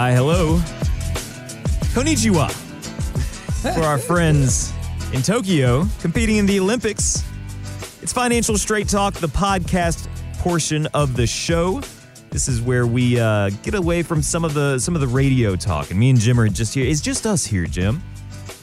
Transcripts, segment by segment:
Hi, hello. Konnichiwa. For our friends in Tokyo competing in the Olympics. It's Financial Straight Talk, the podcast portion of the show. This is where we uh, get away from some of the some of the radio talk, and me and Jim are just here. It's just us here, Jim.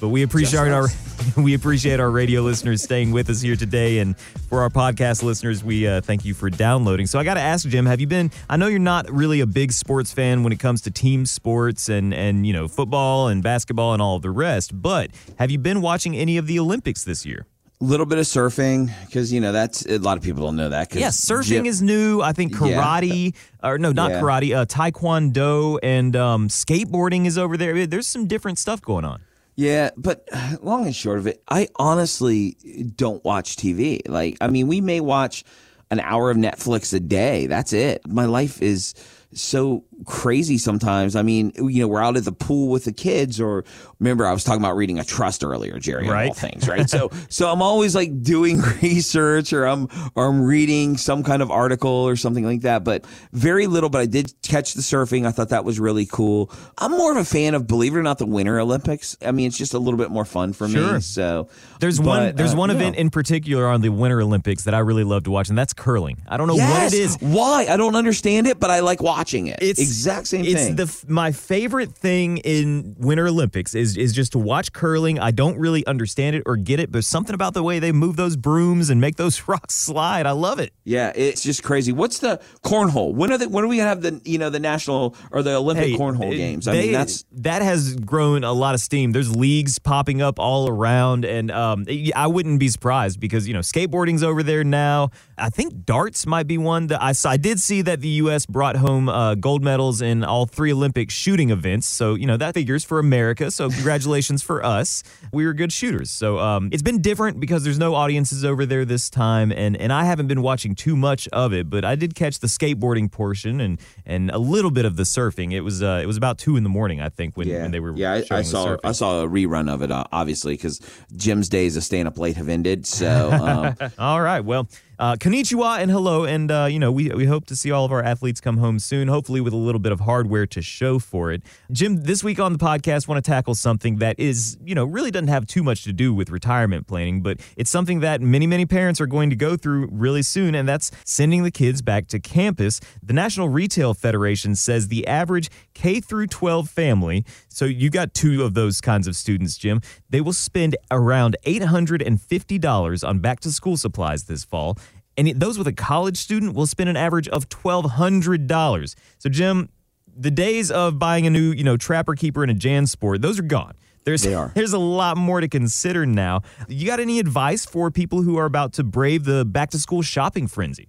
But we appreciate our we appreciate our radio listeners staying with us here today, and for our podcast listeners, we uh, thank you for downloading. So I got to ask Jim, have you been? I know you're not really a big sports fan when it comes to team sports and and you know football and basketball and all of the rest, but have you been watching any of the Olympics this year? A little bit of surfing because you know that's a lot of people don't know that. Yeah, surfing Jim- is new. I think Yeah. karate, or no, not Yeah. karate, uh, taekwondo and um, skateboarding is over there. There's some different stuff going on. Yeah, but long and short of it, I honestly don't watch TV. Like, I mean, we may watch an hour of Netflix a day. That's it. My life is so crazy sometimes. I mean, you know, we're out at the pool with the kids, or remember, I was talking about reading a trust earlier, Jerry, Right. all things, right? so, so I'm always like doing research, or I'm or I'm reading some kind of article or something like that. But very little. But I did catch the surfing. I thought that was really cool. I'm more of a fan of, believe it or not, the Winter Olympics. I mean, it's just a little bit more fun for Sure. me. So There's but, one. There's uh, one yeah. event in particular on the Winter Olympics that I really love to watch, and that's curling. I don't know what it is. Why? I don't understand it, but I like watching it. It's exact same it's thing. It's the my favorite thing in Winter Olympics is is just to watch curling. I don't really understand it or get it, but something about the way they move those brooms and make those rocks slide. I love it. yeah, it's just crazy. What's the cornhole? When are the when are we gonna have the you know the national or the Olympic cornhole it- games? I they- mean, that's that has grown a lot of steam. There's leagues popping up all around, and um, I wouldn't be surprised because you know skateboarding's over there now. I think darts might be one that I saw. I did see that the U.S. brought home uh, gold medals in all three Olympic shooting events, so you know that figures for America. So congratulations for us. We were good shooters. So um, it's been different because there's no audiences over there this time, and and I haven't been watching too much of it, but I did catch the skateboarding portion and and a little bit of the surfing. It was uh, it was about two in the morning, I think, when, yeah, when they were yeah. I, I saw surfing. I saw a rerun of it, uh, obviously, because Jim's days of staying up late have ended. So um, All right. Well, uh, konnichiwa and hello. And, uh, you know, we, we hope to see all of our athletes come home soon, hopefully with a little bit of hardware to show for it. Jim, this week on the podcast, want to tackle something that is, you know, really doesn't have too much to do with retirement planning, but it's something that many, many parents are going to go through really soon, and that's sending the kids back to campus. The National Retail Federation says the average K through 12 family, so you got two of those kinds of students, Jim, they will spend around $850 on back to school supplies this fall. And those with a college student will spend an average of $1,200. So, Jim, the days of buying a new, you know, Trapper Keeper and a JanSport, those are gone. There's, there's a lot more to consider now. You got any advice for people who are about to brave the back to school shopping frenzy?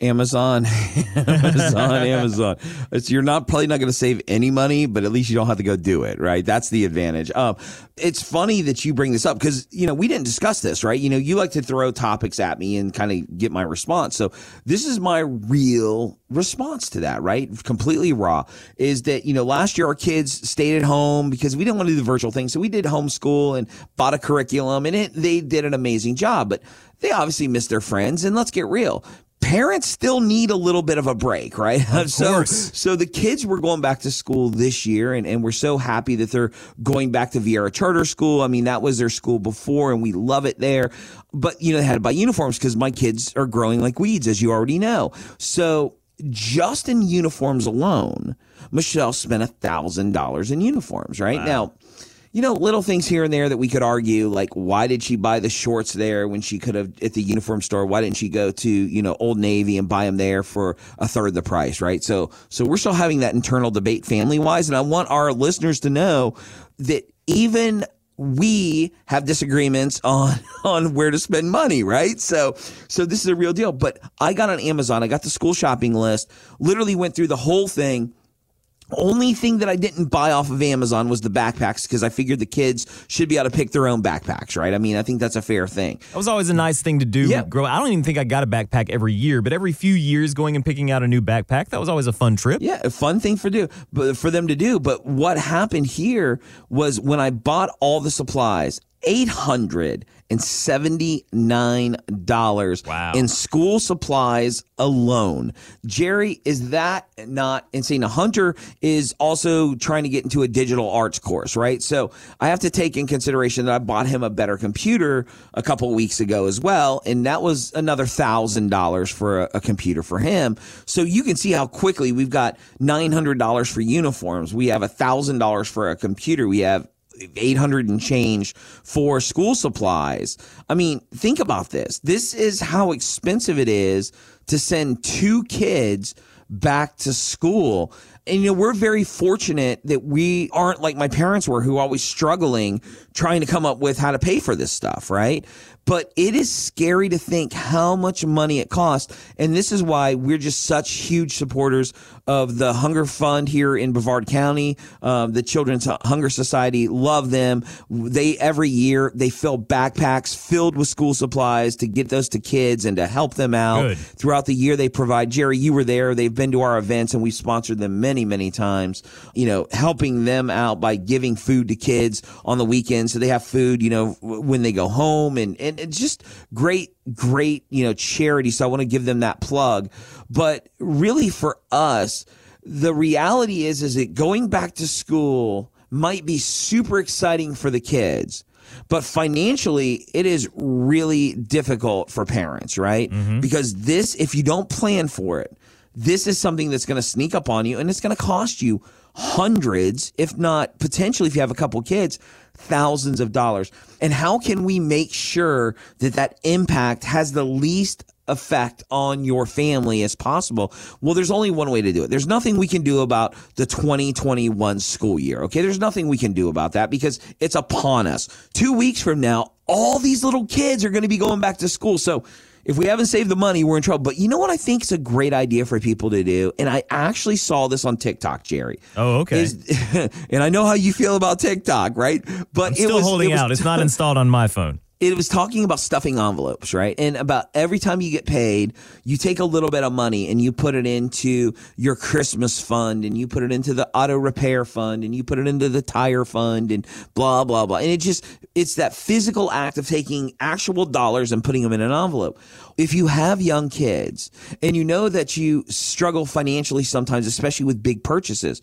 Amazon, Amazon, Amazon. It's, you're not probably not going to save any money, but at least you don't have to go do it, right? That's the advantage. Um, it's funny that you bring this up because you know we didn't discuss this, right? You know, you like to throw topics at me and kind of get my response. So this is my real response to that, right? Completely raw. Is that you know last year our kids stayed at home because we didn't want to do the virtual thing, so we did homeschool and bought a curriculum, and it they did an amazing job, but they obviously missed their friends. And let's get real parents still need a little bit of a break, right? so, course. so the kids were going back to school this year, and, and we're so happy that they're going back to Viera Charter School. I mean, that was their school before, and we love it there. But, you know, they had to buy uniforms because my kids are growing like weeds, as you already know. So, just in uniforms alone, Michelle spent a thousand dollars in uniforms, right? Now, you know, little things here and there that we could argue, like why did she buy the shorts there when she could have at the uniform store? Why didn't she go to you know Old Navy and buy them there for a third the price, right? So, so we're still having that internal debate family wise, and I want our listeners to know that even we have disagreements on on where to spend money, right? So so this is a real deal. But I got on Amazon, I got the school shopping list, literally went through the whole thing. Only thing that I didn't buy off of Amazon was the backpacks because I figured the kids should be able to pick their own backpacks, right? I mean, I think that's a fair thing. That was always a nice thing to do. Yeah. Grow. I don't even think I got a backpack every year, but every few years going and picking out a new backpack, that was always a fun trip. Yeah, a fun thing for do, but for them to do. But what happened here was when I bought all the supplies, $879 Wow. in school supplies alone. Jerry, is that not insane? Now, Hunter is also trying to get into a digital arts course, right? So I have to take in consideration that I bought him a better computer a couple weeks ago as well. And that was another thousand dollars for a, a computer for him. So you can see how quickly we've got $900 for uniforms. We have a thousand dollars for a computer. We have 800 and change for school supplies. I mean, think about this. This is how expensive it is to send two kids back to school. And, you know, we're very fortunate that we aren't like my parents were, who always struggling trying to come up with how to pay for this stuff, right? But it is scary to think how much money it costs. And this is why we're just such huge supporters of the Hunger Fund here in Brevard County. Um, the Children's Hunger Society love them. They every year they fill backpacks filled with school supplies to get those to kids and to help them out Good. throughout the year. They provide. Jerry, you were there. They've been to our events and we've sponsored them many, many times. You know, helping them out by giving food to kids on the weekends so they have food. You know, when they go home and and it's just great, great. You know, charity. So I want to give them that plug. But really, for us, the reality is, is that going back to school might be super exciting for the kids. But financially, it is really difficult for parents, right? Mm-hmm. Because this, if you don't plan for it, this is something that's going to sneak up on you and it's going to cost you hundreds, if not potentially, if you have a couple kids, thousands of dollars. And how can we make sure that that impact has the least effect on your family as possible. Well, there's only one way to do it. There's nothing we can do about the 2021 school year. Okay. There's nothing we can do about that because it's upon us. Two weeks from now, all these little kids are going to be going back to school. So if we haven't saved the money, we're in trouble. But you know what I think is a great idea for people to do? And I actually saw this on TikTok, Jerry. Oh, okay. Is, and I know how you feel about TikTok, right? But I'm still it was, holding was out. It's not installed on my phone. It was talking about stuffing envelopes, right? And about every time you get paid, you take a little bit of money and you put it into your Christmas fund and you put it into the auto repair fund and you put it into the tire fund and blah, blah, blah. And it just, it's that physical act of taking actual dollars and putting them in an envelope. If you have young kids and you know that you struggle financially sometimes, especially with big purchases,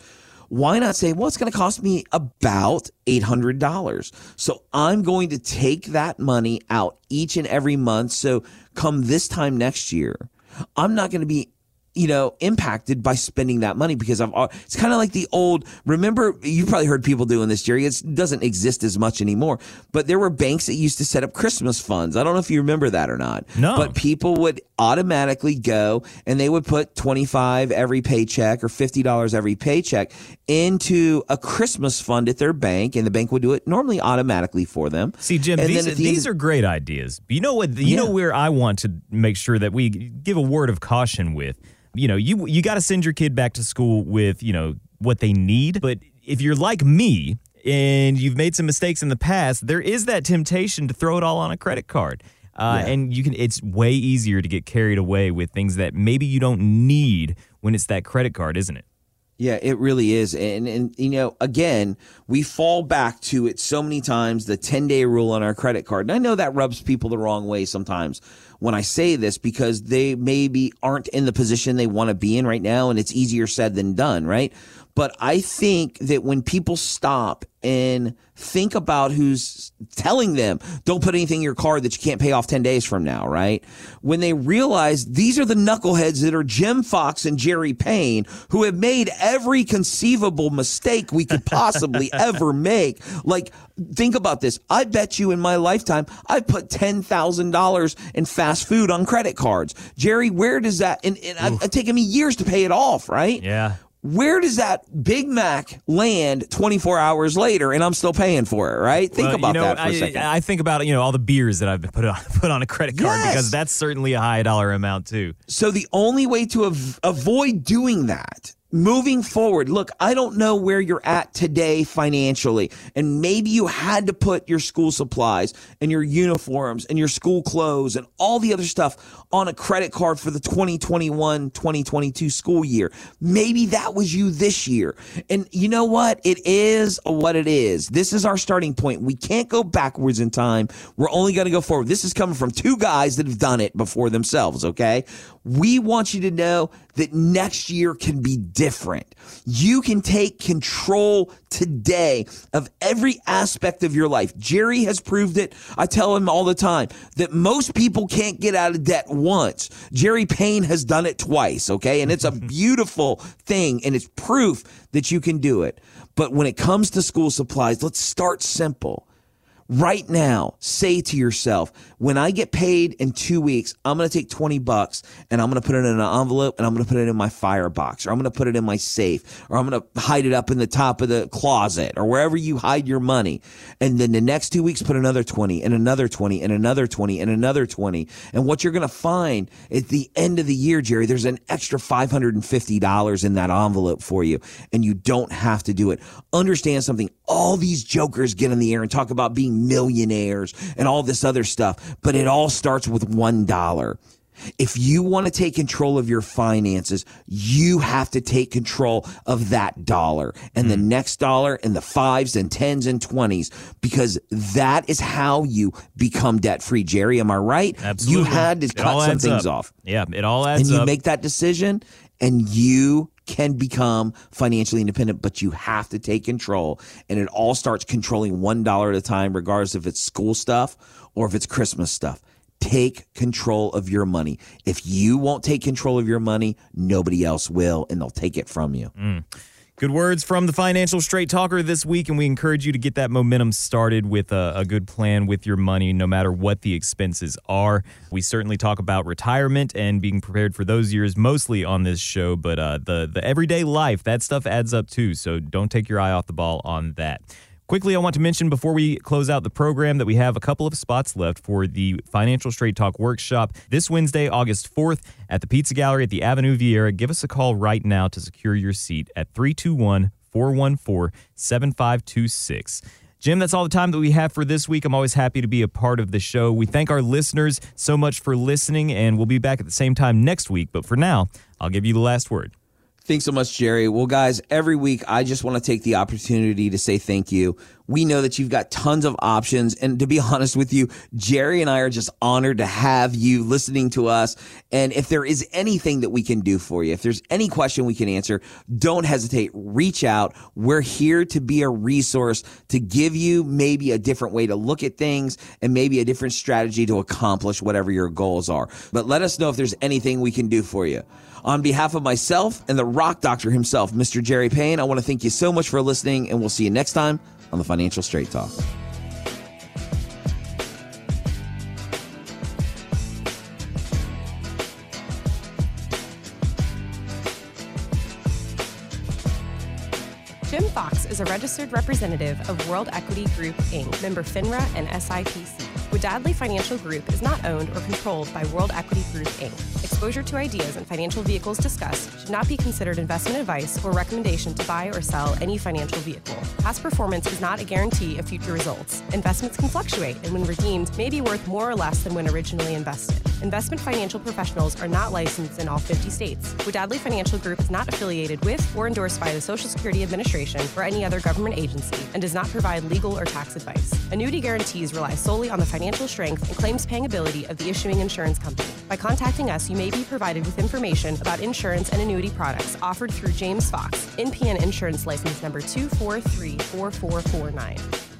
why not say, well, it's going to cost me about $800. So I'm going to take that money out each and every month. So come this time next year, I'm not going to be you know, impacted by spending that money because I've, it's kind of like the old, remember, you've probably heard people doing this, Jerry. It doesn't exist as much anymore, but there were banks that used to set up Christmas funds. I don't know if you remember that or not. No. But people would automatically go and they would put 25 every paycheck or $50 every paycheck into a Christmas fund at their bank and the bank would do it normally automatically for them. See, Jim, And these, the these are great ideas. You know what? You know where I want to make sure that we give a word of caution with. You know, you you got to send your kid back to school with you know what they need. But if you're like me and you've made some mistakes in the past, there is that temptation to throw it all on a credit card. Uh, Yeah. And you can. It's way easier to get carried away with things that maybe you don't need when it's that credit card, isn't it? Yeah, it really is. And, and, you know, again, we fall back to it so many times the 10 day rule on our credit card. And I know that rubs people the wrong way sometimes when I say this because they maybe aren't in the position they want to be in right now. And it's easier said than done, right? But I think that when people stop and think about who's telling them, don't put anything in your card that you can't pay off 10 days from now, right? When they realize these are the knuckleheads that are Jim Fox and Jerry Payne who have made every conceivable mistake we could possibly ever make. Like, think about this. I bet you in my lifetime, I've put $10,000 in fast food on credit cards. Jerry, where does that, and, and I've, taken me years to pay it off, right? Yeah. Where does that Big Mac land 24 hours later and I'm still paying for it, right? Think Well, about you know, that for I, a second. I think about you know all the beers that I've put on put on a credit card Yes. because that's certainly a high dollar amount too. so the only way to av- avoid doing that moving forward, look, I don't know where you're at today financially. And maybe you had to put your school supplies and your uniforms and your school clothes and all the other stuff on a credit card for the 2021 2022 school year. Maybe that was you this year. And you know what? It is what it is. This is our starting point. We can't go backwards in time. We're only going to go forward. This is coming from two guys that have done it before themselves, okay? We want you to know that next year can be different. You can take control today of every aspect of your life. Jerry has proved it. I tell him all the time that most people can't get out of debt once. Jerry Payne has done it twice, okay? And it's a beautiful thing and it's proof that you can do it. But when it comes to school supplies, let's start simple right now say to yourself when i get paid in two weeks i'm going to take 20 bucks and i'm going to put it in an envelope and i'm going to put it in my firebox or i'm going to put it in my safe or i'm going to hide it up in the top of the closet or wherever you hide your money. And then the next two weeks put another 20 and another 20 and another 20 and another 20 and what you're going to find at the end of the year jerry there's an extra $550 in that envelope for you and you don't have to do it. Understand something. All these jokers get in the air and talk about being millionaires and all this other stuff. But it all starts with $1. If you want to take control of your finances, you have to take control of that dollar and the hmm. next dollar and the fives and tens and twenties because that is how you become debt free. Jerry, am I right? Absolutely. You had to it cut some things up. off. Yeah, it all adds and you up. make that decision and you can become financially independent, but you have to take control. And it all starts controlling $1 at a time, regardless if it's school stuff or if it's Christmas stuff. Take control of your money. If you won't take control of your money, nobody else will, and they'll take it from you. Mm. Good words from the financial straight talker this week, and we encourage you to get that momentum started with a, a, good plan with your money, no matter what the expenses are. We certainly talk about retirement and being prepared for those years mostly on this show, but uh, the the everyday life that stuff adds up too. So don't take your eye off the ball on that. Quickly, I want to mention before we close out the program that we have a couple of spots left for the Financial Straight Talk workshop this Wednesday, August 4th at the Pizza Gallery at the Avenue Viera. Give us a call right now to secure your seat at 321 414 7526. Jim, that's all the time that we have for this week. I'm always happy to be a part of the show. We thank our listeners so much for listening, and we'll be back at the same time next week. But for now, I'll give you the last word. Thanks so much, Jerry. Well, guys, every week I just want to take the opportunity to say thank you. We know that you've got tons of options. And to be honest with you, Jerry and I are just honored to have you listening to us. And if there is anything that we can do for you, if there's any question we can answer, don't hesitate. Reach out. We're here to be a resource to give you maybe a different way to look at things and maybe a different strategy to accomplish whatever your goals are. But let us know if there's anything we can do for you. On behalf of myself and the rock doctor himself, Mr. Jerry Payne, I want to thank you so much for listening, and we'll see you next time on the Financial Straight Talk. Jim Fox is a registered representative of World Equity Group, Inc., member FINRA and SIPC. Wadadley Financial Group is not owned or controlled by World Equity Group, Inc. Exposure to ideas and financial vehicles discussed should not be considered investment advice or recommendation to buy or sell any financial vehicle. Past performance is not a guarantee of future results. Investments can fluctuate and, when redeemed, may be worth more or less than when originally invested. Investment financial professionals are not licensed in all 50 states. Wadadley Financial Group is not affiliated with or endorsed by the Social Security Administration or any other government agency and does not provide legal or tax advice. Annuity guarantees rely solely on the financial strength and claims paying ability of the issuing insurance company. By contacting us, you may be provided with information about insurance and annuity products offered through James Fox, NPN Insurance License Number 2434449.